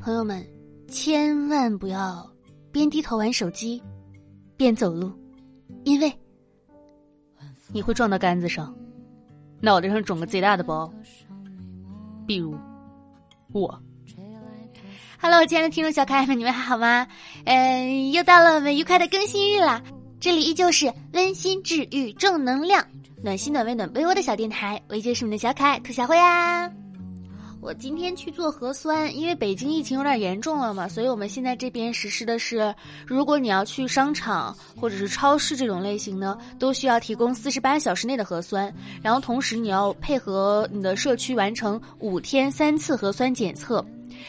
朋友们，千万不要边低头玩手机边走路，因为你会撞到杆子上，脑袋上肿个贼大的包。比如我。Hello，亲爱的听众小可爱们，你们还好吗？嗯，又到了我们愉快的更新日啦！这里依旧是温馨治愈、正能量、暖心暖胃暖被窝的小电台，我依旧是你们的小可爱兔小慧啊。我今天去做核酸，因为北京疫情有点严重了嘛，所以我们现在这边实施的是，如果你要去商场或者是超市这种类型呢，都需要提供四十八小时内的核酸，然后同时你要配合你的社区完成五天三次核酸检测。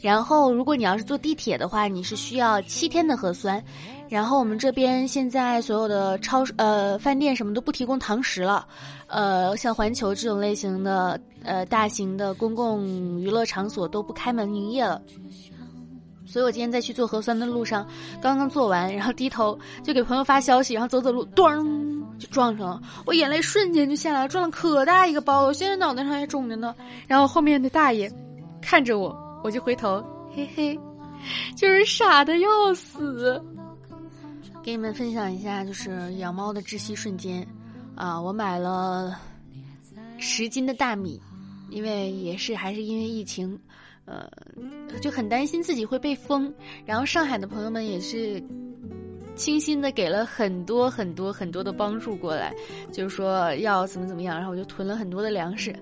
然后，如果你要是坐地铁的话，你是需要七天的核酸。然后我们这边现在所有的超市呃饭店什么都不提供堂食了，呃，像环球这种类型的呃大型的公共娱乐场所都不开门营业了。所以我今天在去做核酸的路上，刚刚做完，然后低头就给朋友发消息，然后走走路，咚就撞上了，我眼泪瞬间就下来了，撞了可大一个包，我现在脑袋上还肿着呢。然后后面的大爷看着我。我就回头，嘿嘿，就是傻的要死。给你们分享一下，就是养猫的窒息瞬间啊！我买了十斤的大米，因为也是还是因为疫情，呃，就很担心自己会被封。然后上海的朋友们也是。倾心的给了很多很多很多的帮助过来，就是说要怎么怎么样，然后我就囤了很多的粮食。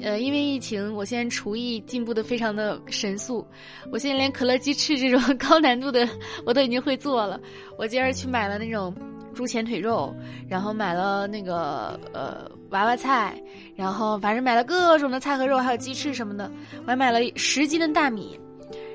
呃，因为疫情，我现在厨艺进步的非常的神速，我现在连可乐鸡翅这种高难度的我都已经会做了。我今儿去买了那种猪前腿肉，然后买了那个呃娃娃菜，然后反正买了各种的菜和肉，还有鸡翅什么的，我还买了十斤的大米。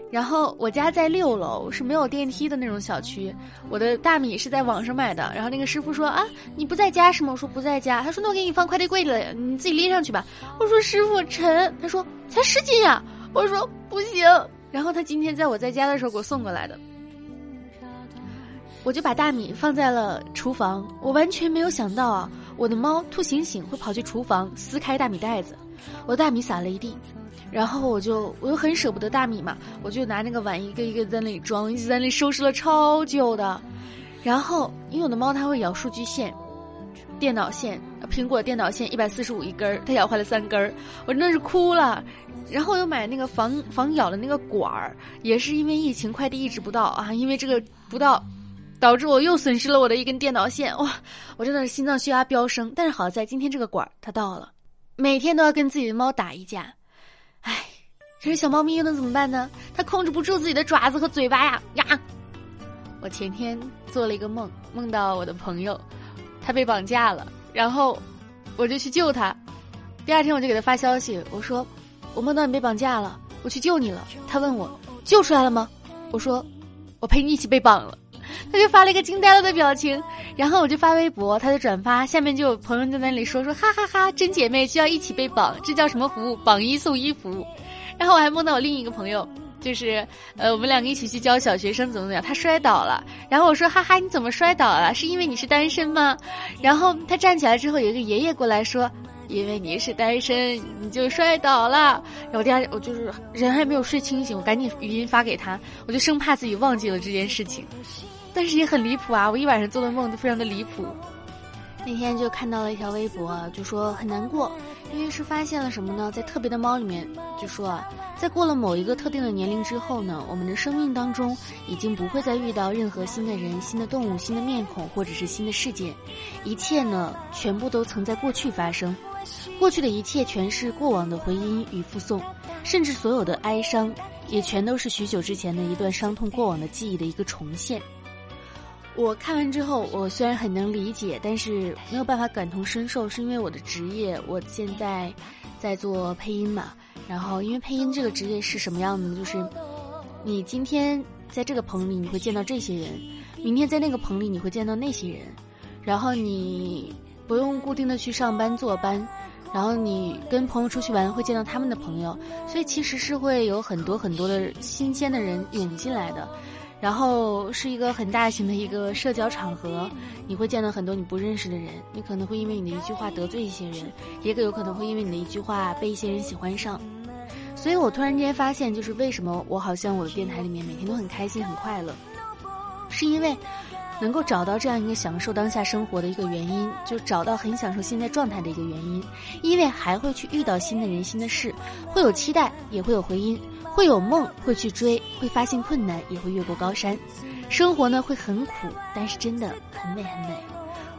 然后我家在六楼，是没有电梯的那种小区。我的大米是在网上买的。然后那个师傅说：“啊，你不在家是吗？”我说：“不在家。”他说：“那我给你放快递柜里了，你自己拎上去吧。”我说：“师傅沉。”他说：“才十斤呀。”我说：“不行。”然后他今天在我在家的时候给我送过来的。我就把大米放在了厨房，我完全没有想到啊，我的猫兔醒醒会跑去厨房撕开大米袋子，我大米撒了一地。然后我就我又很舍不得大米嘛，我就拿那个碗一个一个在那里装，一直在那里收拾了超久的。然后因为我的猫它会咬数据线、电脑线，苹果电脑线一百四十五一根儿，它咬坏了三根儿，我真的是哭了。然后又买那个防防咬的那个管儿，也是因为疫情快递一直不到啊，因为这个不到，导致我又损失了我的一根电脑线，哇，我真的是心脏血压飙升。但是好在今天这个管儿它到了，每天都要跟自己的猫打一架。唉，这是小猫咪又能怎么办呢？它控制不住自己的爪子和嘴巴呀呀！我前天做了一个梦，梦到我的朋友，他被绑架了，然后我就去救他。第二天我就给他发消息，我说我梦到你被绑架了，我去救你了。他问我救出来了吗？我说我陪你一起被绑了。他就发了一个惊呆了的表情，然后我就发微博，他就转发，下面就有朋友在那里说说哈哈哈，真姐妹就要一起被绑，这叫什么服务？绑一送一服务。然后我还梦到我另一个朋友，就是呃我们两个一起去教小学生怎么怎么样，他摔倒了，然后我说哈哈你怎么摔倒了？是因为你是单身吗？然后他站起来之后，有一个爷爷过来说，因为你是单身你就摔倒了。然后第二我就是人还没有睡清醒，我赶紧语音发给他，我就生怕自己忘记了这件事情。但是也很离谱啊！我一晚上做的梦都非常的离谱。那天就看到了一条微博，就说很难过，因为是发现了什么呢？在特别的猫里面，就说啊，在过了某一个特定的年龄之后呢，我们的生命当中已经不会再遇到任何新的人、新的动物、新的面孔或者是新的事件，一切呢，全部都曾在过去发生，过去的一切全是过往的回音与附送，甚至所有的哀伤，也全都是许久之前的一段伤痛过往的记忆的一个重现。我看完之后，我虽然很能理解，但是没有办法感同身受，是因为我的职业，我现在在做配音嘛。然后，因为配音这个职业是什么样的呢？就是你今天在这个棚里你会见到这些人，明天在那个棚里你会见到那些人，然后你不用固定的去上班坐班，然后你跟朋友出去玩会见到他们的朋友，所以其实是会有很多很多的新鲜的人涌进来的。然后是一个很大型的一个社交场合，你会见到很多你不认识的人，你可能会因为你的一句话得罪一些人，也有可能会因为你的一句话被一些人喜欢上。所所以我突然间发现，就是为什么我好像我的电台里面每天都很开心、很快乐，是因为能够找到这样一个享受当下生活的一个原因，就找到很享受现在状态的一个原因，因为还会去遇到新的人、新的事，会有期待，也会有回音，会有梦，会去追，会发现困难，也会越过高山。生活呢会很苦，但是真的很美很美。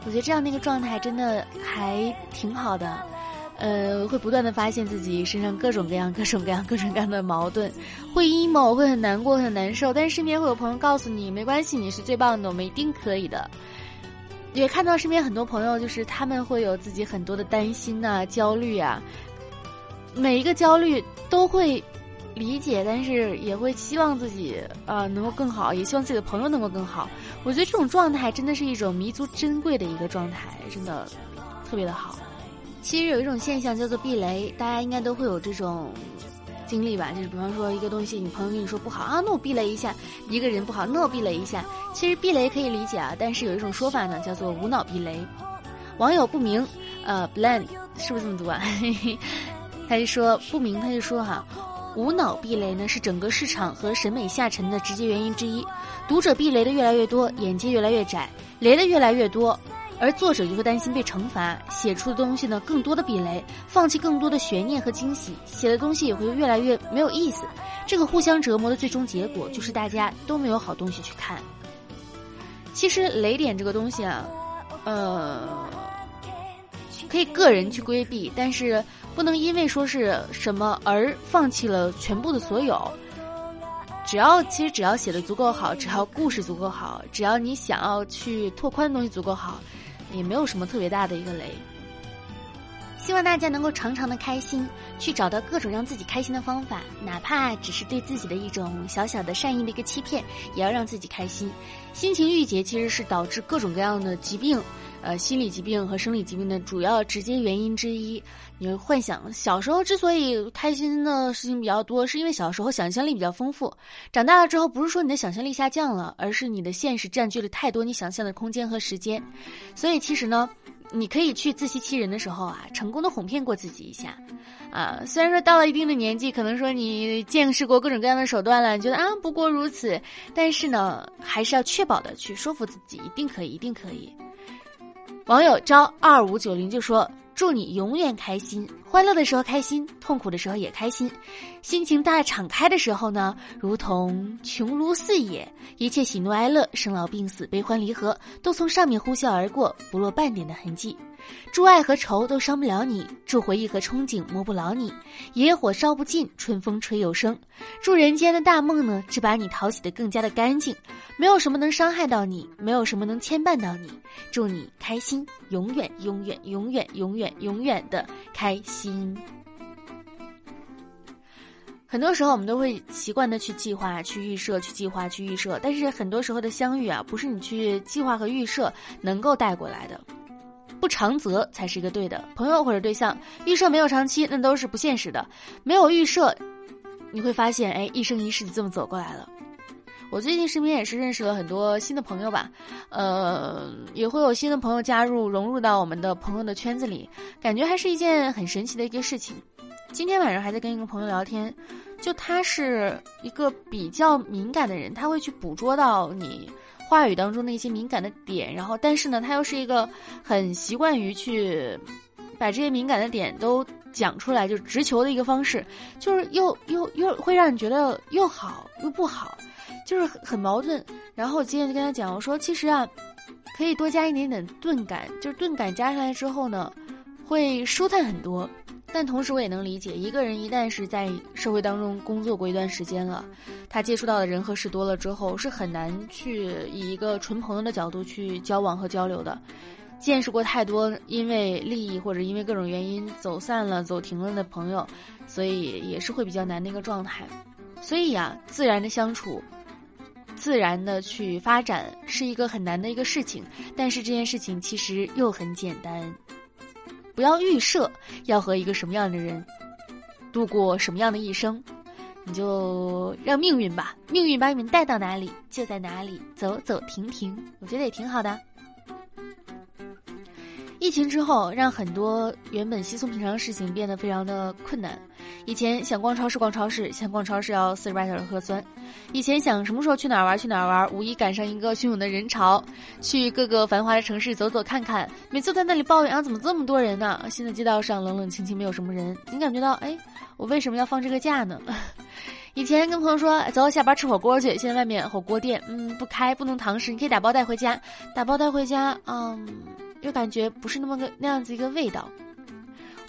我觉得这样的一个状态真的还挺好的，呃，会不断的发现自己身上各种各样、各种各样、各种各样的矛盾，会 emo，会很难过、很难受。但是身边会有朋友告诉你，没关系，你是最棒的，我们一定可以的。也看到身边很多朋友，就是他们会有自己很多的担心呐、焦虑啊，每一个焦虑都会。理解，但是也会希望自己啊能够更好，也希望自己的朋友能够更好。我觉得这种状态真的是一种弥足珍贵的一个状态，真的特别的好。其实有一种现象叫做避雷，大家应该都会有这种经历吧？就是比方说一个东西，你朋友跟你说不好啊，那我避雷一下；一个人不好，那我避雷一下。其实避雷可以理解啊，但是有一种说法呢，叫做无脑避雷。网友不明，呃，blend 是不是这么读啊？他就说不明，他就说哈。无脑避雷呢，是整个市场和审美下沉的直接原因之一。读者避雷的越来越多，眼界越来越窄，雷的越来越多，而作者就会担心被惩罚，写出的东西呢更多的避雷，放弃更多的悬念和惊喜，写的东西也会越来越没有意思。这个互相折磨的最终结果，就是大家都没有好东西去看。其实雷点这个东西啊，呃，可以个人去规避，但是。不能因为说是什么而放弃了全部的所有。只要其实只要写的足够好，只要故事足够好，只要你想要去拓宽的东西足够好，也没有什么特别大的一个雷。希望大家能够常常的开心，去找到各种让自己开心的方法，哪怕只是对自己的一种小小的善意的一个欺骗，也要让自己开心。心情郁结其实是导致各种各样的疾病。呃，心理疾病和生理疾病的主要直接原因之一，你会幻想小时候之所以开心的事情比较多，是因为小时候想象力比较丰富。长大了之后，不是说你的想象力下降了，而是你的现实占据了太多你想象的空间和时间。所以其实呢，你可以去自欺欺人的时候啊，成功的哄骗过自己一下。啊，虽然说到了一定的年纪，可能说你见识过各种各样的手段了，你觉得啊不过如此，但是呢，还是要确保的去说服自己，一定可以，一定可以。网友招二五九零就说：“祝你永远开心，欢乐的时候开心，痛苦的时候也开心。心情大敞开的时候呢，如同穹庐四野，一切喜怒哀乐、生老病死、悲欢离合，都从上面呼啸而过，不落半点的痕迹。”祝爱和愁都伤不了你，祝回忆和憧憬磨不老你，野火烧不尽，春风吹又生。祝人间的大梦呢，只把你淘洗的更加的干净，没有什么能伤害到你，没有什么能牵绊到你。祝你开心，永远永远永远永远永远的开心。很多时候我们都会习惯的去计划、去预设、去计划、去预设，但是很多时候的相遇啊，不是你去计划和预设能够带过来的。不长则才是一个对的朋友或者对象，预设没有长期，那都是不现实的。没有预设，你会发现，哎，一生一世就这么走过来了。我最近身边也是认识了很多新的朋友吧，呃，也会有新的朋友加入，融入到我们的朋友的圈子里，感觉还是一件很神奇的一个事情。今天晚上还在跟一个朋友聊天，就他是一个比较敏感的人，他会去捕捉到你。话语当中的一些敏感的点，然后但是呢，他又是一个很习惯于去把这些敏感的点都讲出来，就是直球的一个方式，就是又又又会让你觉得又好又不好，就是很很矛盾。然后我今天就跟他讲，我说其实啊，可以多加一点点钝感，就是钝感加上来之后呢，会舒坦很多。但同时，我也能理解，一个人一旦是在社会当中工作过一段时间了，他接触到的人和事多了之后，是很难去以一个纯朋友的角度去交往和交流的。见识过太多因为利益或者因为各种原因走散了、走停了的朋友，所以也是会比较难的一个状态。所以呀，自然的相处，自然的去发展，是一个很难的一个事情。但是这件事情其实又很简单。不要预设要和一个什么样的人度过什么样的一生，你就让命运吧，命运把你们带到哪里就在哪里走走停停，我觉得也挺好的。疫情之后，让很多原本稀松平常的事情变得非常的困难。以前想逛超市逛超市，想逛超市要四十八小时核酸；以前想什么时候去哪儿玩去哪儿玩，无疑赶上一个汹涌的人潮，去各个繁华的城市走走看看，每次在那里抱怨啊怎么这么多人呢？现在街道上冷冷清清，没有什么人，你感觉到哎，我为什么要放这个假呢？以前跟朋友说走下班吃火锅去，现在外面火锅店嗯不开，不能堂食，你可以打包带回家，打包带回家嗯。又感觉不是那么个那样子一个味道，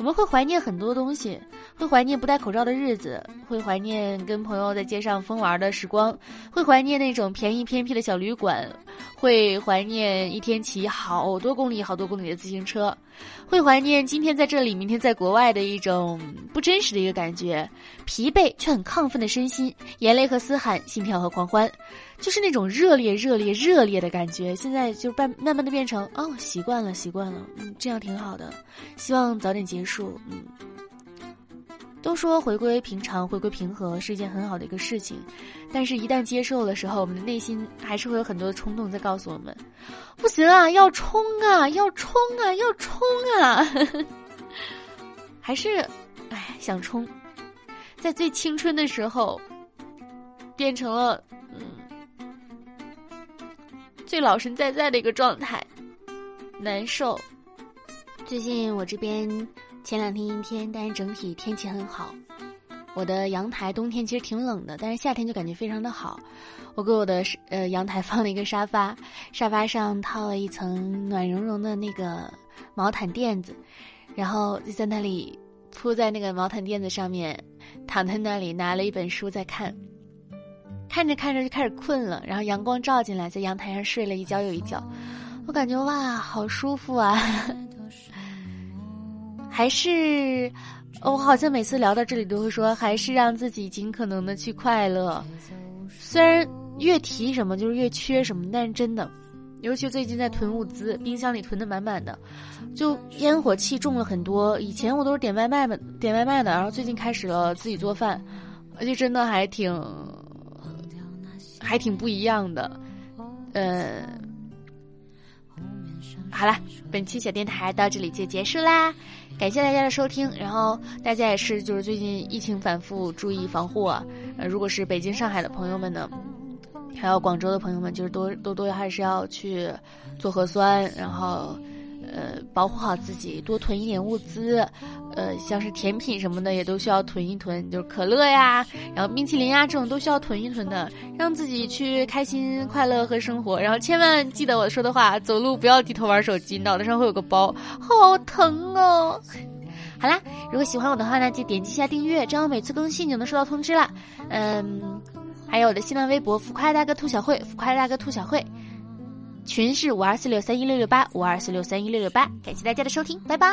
我们会怀念很多东西，会怀念不戴口罩的日子，会怀念跟朋友在街上疯玩的时光，会怀念那种便宜偏僻的小旅馆，会怀念一天骑好多公里、好多公里的自行车，会怀念今天在这里、明天在国外的一种不真实的一个感觉，疲惫却很亢奋的身心，眼泪和嘶喊，心跳和狂欢。就是那种热烈、热烈、热烈的感觉，现在就慢慢慢的变成哦，习惯了，习惯了，嗯，这样挺好的，希望早点结束，说嗯。都说回归平常、回归平和是一件很好的一个事情，但是，一旦接受的时候，我们的内心还是会有很多的冲动在告诉我们，不行啊，要冲啊，要冲啊，要冲啊，还是，哎，想冲，在最青春的时候，变成了嗯。最老神在在的一个状态，难受。最近我这边前两天阴天，但是整体天气很好。我的阳台冬天其实挺冷的，但是夏天就感觉非常的好。我给我的呃阳台放了一个沙发，沙发上套了一层暖融融的那个毛毯垫子，然后就在那里铺在那个毛毯垫子上面，躺在那里拿了一本书在看。看着看着就开始困了，然后阳光照进来，在阳台上睡了一觉又一觉，我感觉哇，好舒服啊！还是我好像每次聊到这里都会说，还是让自己尽可能的去快乐。虽然越提什么就是越缺什么，但是真的，尤其最近在囤物资，冰箱里囤的满满的，就烟火气重了很多。以前我都是点外卖的，点外卖的，然后最近开始了自己做饭，而且真的还挺。还挺不一样的，嗯，好了，本期小电台到这里就结束啦，感谢大家的收听，然后大家也是就是最近疫情反复，注意防护啊，呃，如果是北京、上海的朋友们呢，还有广州的朋友们，就是多多多还是要去做核酸，然后。呃，保护好自己，多囤一点物资，呃，像是甜品什么的也都需要囤一囤，就是可乐呀，然后冰淇淋呀这种都需要囤一囤的，让自己去开心快乐和生活。然后千万记得我说的话，走路不要低头玩手机，脑袋上会有个包，好疼哦。好啦，如果喜欢我的话呢，就点击一下订阅，这样我每次更新就能收到通知了。嗯，还有我的新浪微博“浮夸大哥兔小慧”，浮夸大哥兔小慧。群是五二四六三一六六八五二四六三一六六八，感谢大家的收听，拜拜。